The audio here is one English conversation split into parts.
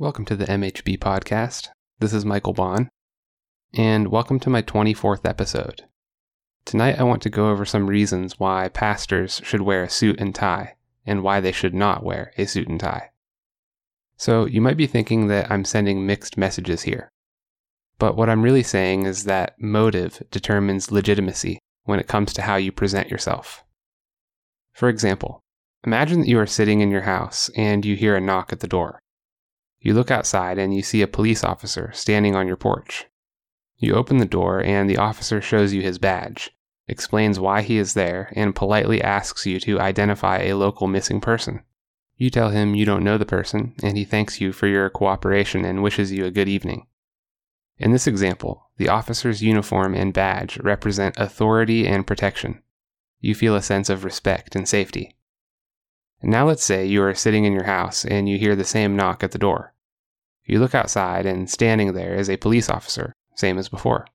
Welcome to the MHB podcast. This is Michael Baun, and welcome to my 24th episode. Tonight I want to go over some reasons why pastors should wear a suit and tie, and why they should not wear a suit and tie. So, you might be thinking that I'm sending mixed messages here. But what I'm really saying is that motive determines legitimacy when it comes to how you present yourself. For example, imagine that you are sitting in your house and you hear a knock at the door. You look outside and you see a police officer standing on your porch. You open the door and the officer shows you his badge, explains why he is there, and politely asks you to identify a local missing person. You tell him you don't know the person, and he thanks you for your cooperation and wishes you a good evening. In this example, the officer's uniform and badge represent authority and protection. You feel a sense of respect and safety. Now let's say you are sitting in your house and you hear the same knock at the door. You look outside and standing there is a police officer, same as before.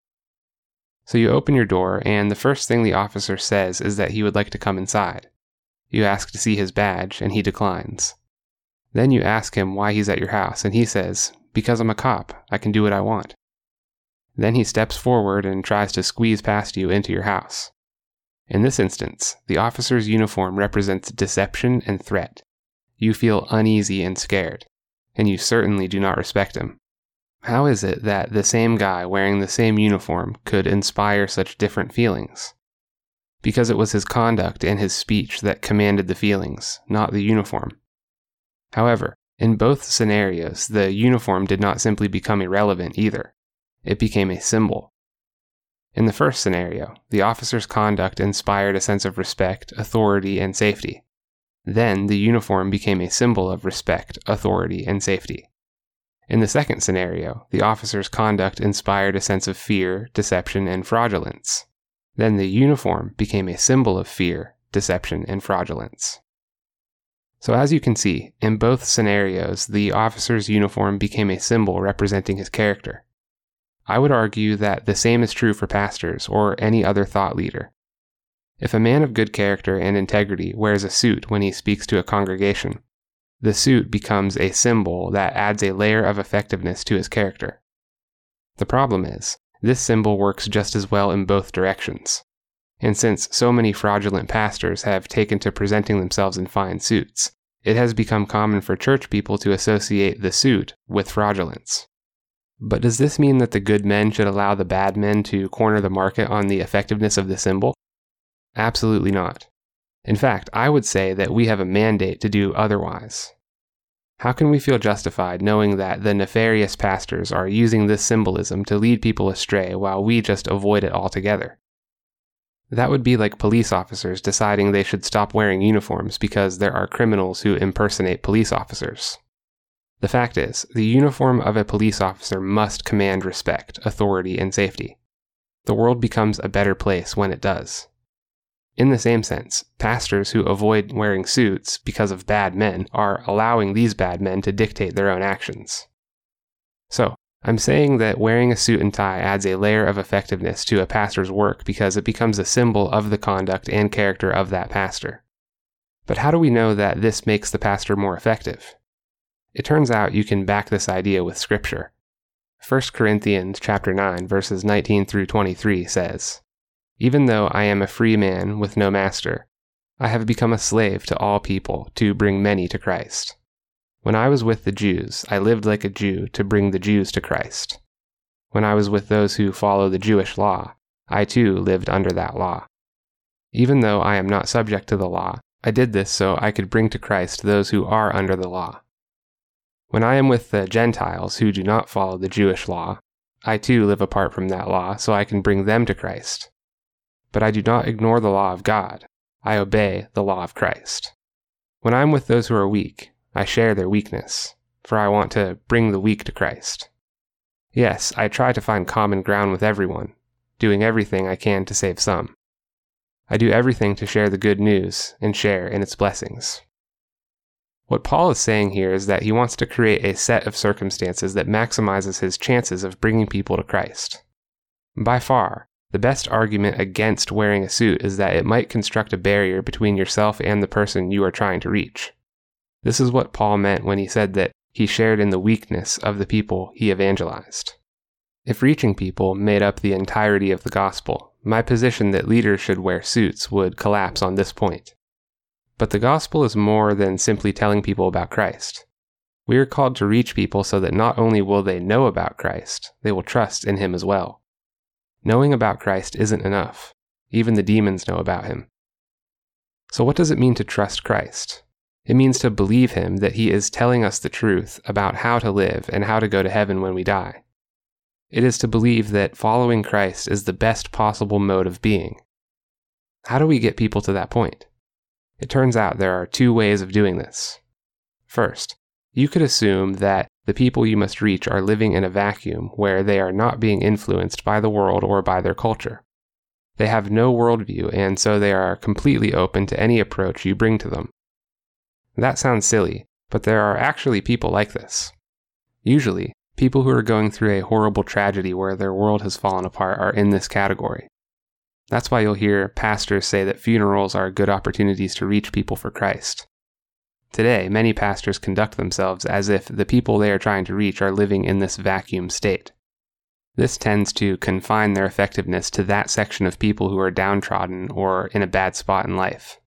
So you open your door and the first thing the officer says is that he would like to come inside. You ask to see his badge and he declines. Then you ask him why he's at your house and he says, Because I'm a cop, I can do what I want. Then he steps forward and tries to squeeze past you into your house. In this instance, the officer's uniform represents deception and threat. You feel uneasy and scared, and you certainly do not respect him. How is it that the same guy wearing the same uniform could inspire such different feelings? Because it was his conduct and his speech that commanded the feelings, not the uniform. However, in both scenarios, the uniform did not simply become irrelevant either. It became a symbol, in the first scenario, the officer's conduct inspired a sense of respect, authority, and safety. Then the uniform became a symbol of respect, authority, and safety. In the second scenario, the officer's conduct inspired a sense of fear, deception, and fraudulence. Then the uniform became a symbol of fear, deception, and fraudulence. So, as you can see, in both scenarios, the officer's uniform became a symbol representing his character. I would argue that the same is true for pastors or any other thought leader. If a man of good character and integrity wears a suit when he speaks to a congregation, the suit becomes a symbol that adds a layer of effectiveness to his character. The problem is, this symbol works just as well in both directions. And since so many fraudulent pastors have taken to presenting themselves in fine suits, it has become common for church people to associate the suit with fraudulence. But does this mean that the good men should allow the bad men to corner the market on the effectiveness of the symbol? Absolutely not. In fact, I would say that we have a mandate to do otherwise. How can we feel justified knowing that the nefarious pastors are using this symbolism to lead people astray while we just avoid it altogether? That would be like police officers deciding they should stop wearing uniforms because there are criminals who impersonate police officers. The fact is, the uniform of a police officer must command respect, authority, and safety. The world becomes a better place when it does. In the same sense, pastors who avoid wearing suits because of bad men are allowing these bad men to dictate their own actions. So, I'm saying that wearing a suit and tie adds a layer of effectiveness to a pastor's work because it becomes a symbol of the conduct and character of that pastor. But how do we know that this makes the pastor more effective? It turns out you can back this idea with scripture. 1 Corinthians chapter 9 verses 19 through 23 says, Even though I am a free man with no master, I have become a slave to all people to bring many to Christ. When I was with the Jews, I lived like a Jew to bring the Jews to Christ. When I was with those who follow the Jewish law, I too lived under that law. Even though I am not subject to the law, I did this so I could bring to Christ those who are under the law. When I am with the Gentiles who do not follow the Jewish law, I too live apart from that law so I can bring them to Christ. But I do not ignore the law of God, I obey the law of Christ. When I am with those who are weak, I share their weakness, for I want to bring the weak to Christ. Yes, I try to find common ground with everyone, doing everything I can to save some. I do everything to share the good news and share in its blessings. What Paul is saying here is that he wants to create a set of circumstances that maximizes his chances of bringing people to Christ. By far, the best argument against wearing a suit is that it might construct a barrier between yourself and the person you are trying to reach. This is what Paul meant when he said that he shared in the weakness of the people he evangelized. If reaching people made up the entirety of the gospel, my position that leaders should wear suits would collapse on this point. But the gospel is more than simply telling people about Christ. We are called to reach people so that not only will they know about Christ, they will trust in him as well. Knowing about Christ isn't enough. Even the demons know about him. So, what does it mean to trust Christ? It means to believe him that he is telling us the truth about how to live and how to go to heaven when we die. It is to believe that following Christ is the best possible mode of being. How do we get people to that point? It turns out there are two ways of doing this. First, you could assume that the people you must reach are living in a vacuum where they are not being influenced by the world or by their culture. They have no worldview, and so they are completely open to any approach you bring to them. That sounds silly, but there are actually people like this. Usually, People who are going through a horrible tragedy where their world has fallen apart are in this category. That's why you'll hear pastors say that funerals are good opportunities to reach people for Christ. Today, many pastors conduct themselves as if the people they are trying to reach are living in this vacuum state. This tends to confine their effectiveness to that section of people who are downtrodden or in a bad spot in life.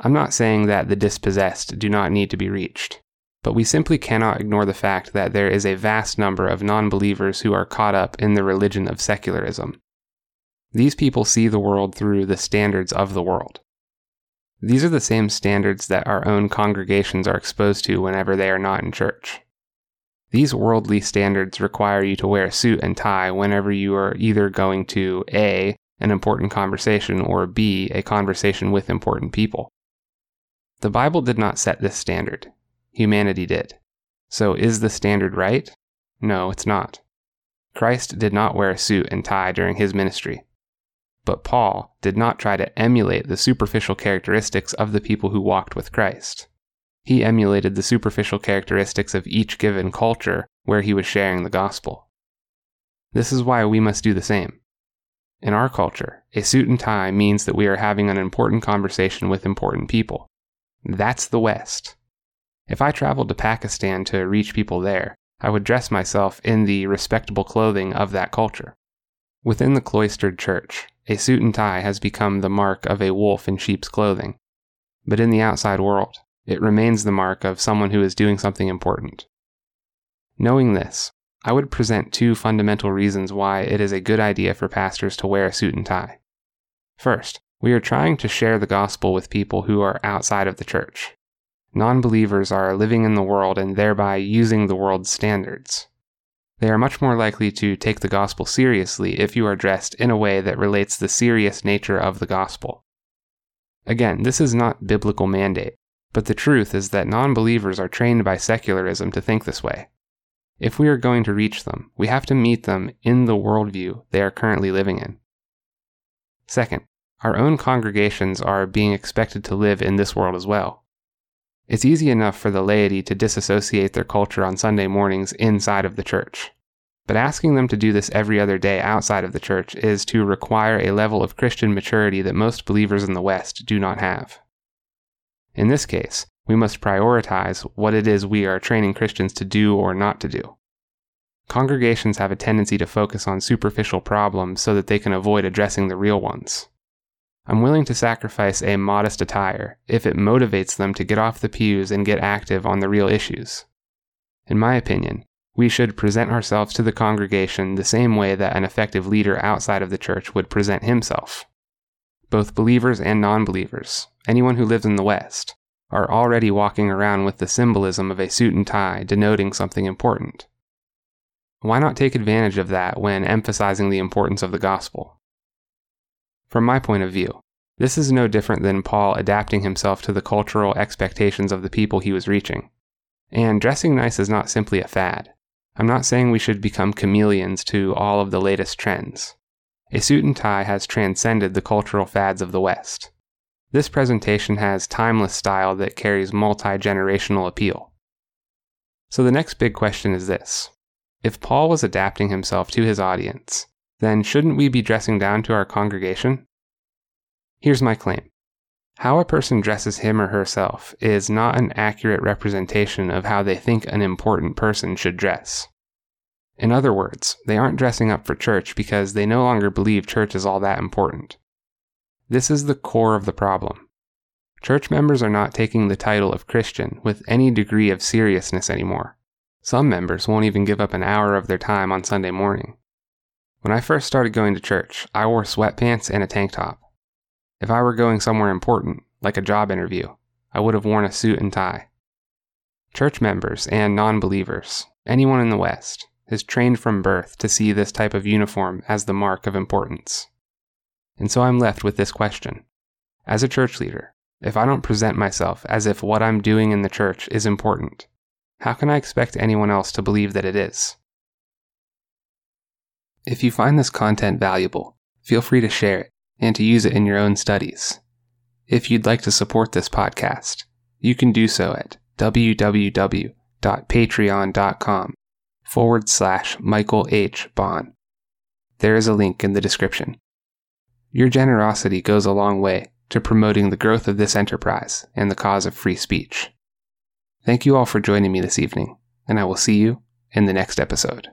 I'm not saying that the dispossessed do not need to be reached but we simply cannot ignore the fact that there is a vast number of non believers who are caught up in the religion of secularism. These people see the world through the standards of the world. These are the same standards that our own congregations are exposed to whenever they are not in church. These worldly standards require you to wear a suit and tie whenever you are either going to A, an important conversation, or B, a conversation with important people. The Bible did not set this standard, humanity did. So is the standard right? No, it's not. Christ did not wear a suit and tie during his ministry. But Paul did not try to emulate the superficial characteristics of the people who walked with Christ. He emulated the superficial characteristics of each given culture where he was sharing the gospel. This is why we must do the same. In our culture, a suit and tie means that we are having an important conversation with important people. That's the West. If I traveled to Pakistan to reach people there, I would dress myself in the respectable clothing of that culture. Within the cloistered church, a suit and tie has become the mark of a wolf in sheep's clothing. But in the outside world, it remains the mark of someone who is doing something important. Knowing this, I would present two fundamental reasons why it is a good idea for pastors to wear a suit and tie. First, we are trying to share the gospel with people who are outside of the church non believers are living in the world and thereby using the world's standards. They are much more likely to take the gospel seriously if you are dressed in a way that relates the serious nature of the gospel. Again, this is not biblical mandate, but the truth is that non believers are trained by secularism to think this way. If we are going to reach them, we have to meet them in the worldview they are currently living in. Second, our own congregations are being expected to live in this world as well. It's easy enough for the laity to disassociate their culture on Sunday mornings inside of the church. But asking them to do this every other day outside of the church is to require a level of Christian maturity that most believers in the West do not have. In this case, we must prioritize what it is we are training Christians to do or not to do. Congregations have a tendency to focus on superficial problems so that they can avoid addressing the real ones. I'm willing to sacrifice a modest attire if it motivates them to get off the pews and get active on the real issues. In my opinion, we should present ourselves to the congregation the same way that an effective leader outside of the church would present himself. Both believers and non believers, anyone who lives in the West, are already walking around with the symbolism of a suit and tie denoting something important. Why not take advantage of that when emphasizing the importance of the gospel? From my point of view, this is no different than Paul adapting himself to the cultural expectations of the people he was reaching. And dressing nice is not simply a fad. I'm not saying we should become chameleons to all of the latest trends. A suit and tie has transcended the cultural fads of the West. This presentation has timeless style that carries multi generational appeal. So the next big question is this If Paul was adapting himself to his audience, then shouldn't we be dressing down to our congregation? Here's my claim How a person dresses him or herself is not an accurate representation of how they think an important person should dress. In other words, they aren't dressing up for church because they no longer believe church is all that important. This is the core of the problem. Church members are not taking the title of Christian with any degree of seriousness anymore. Some members won't even give up an hour of their time on Sunday morning. When I first started going to church, I wore sweatpants and a tank top. If I were going somewhere important, like a job interview, I would have worn a suit and tie. Church members and non believers, anyone in the West, is trained from birth to see this type of uniform as the mark of importance. And so I'm left with this question. As a church leader, if I don't present myself as if what I'm doing in the church is important, how can I expect anyone else to believe that it is? If you find this content valuable, feel free to share it and to use it in your own studies. If you'd like to support this podcast, you can do so at www.patreon.com forward slash Michael H. Baun. There is a link in the description. Your generosity goes a long way to promoting the growth of this enterprise and the cause of free speech. Thank you all for joining me this evening, and I will see you in the next episode.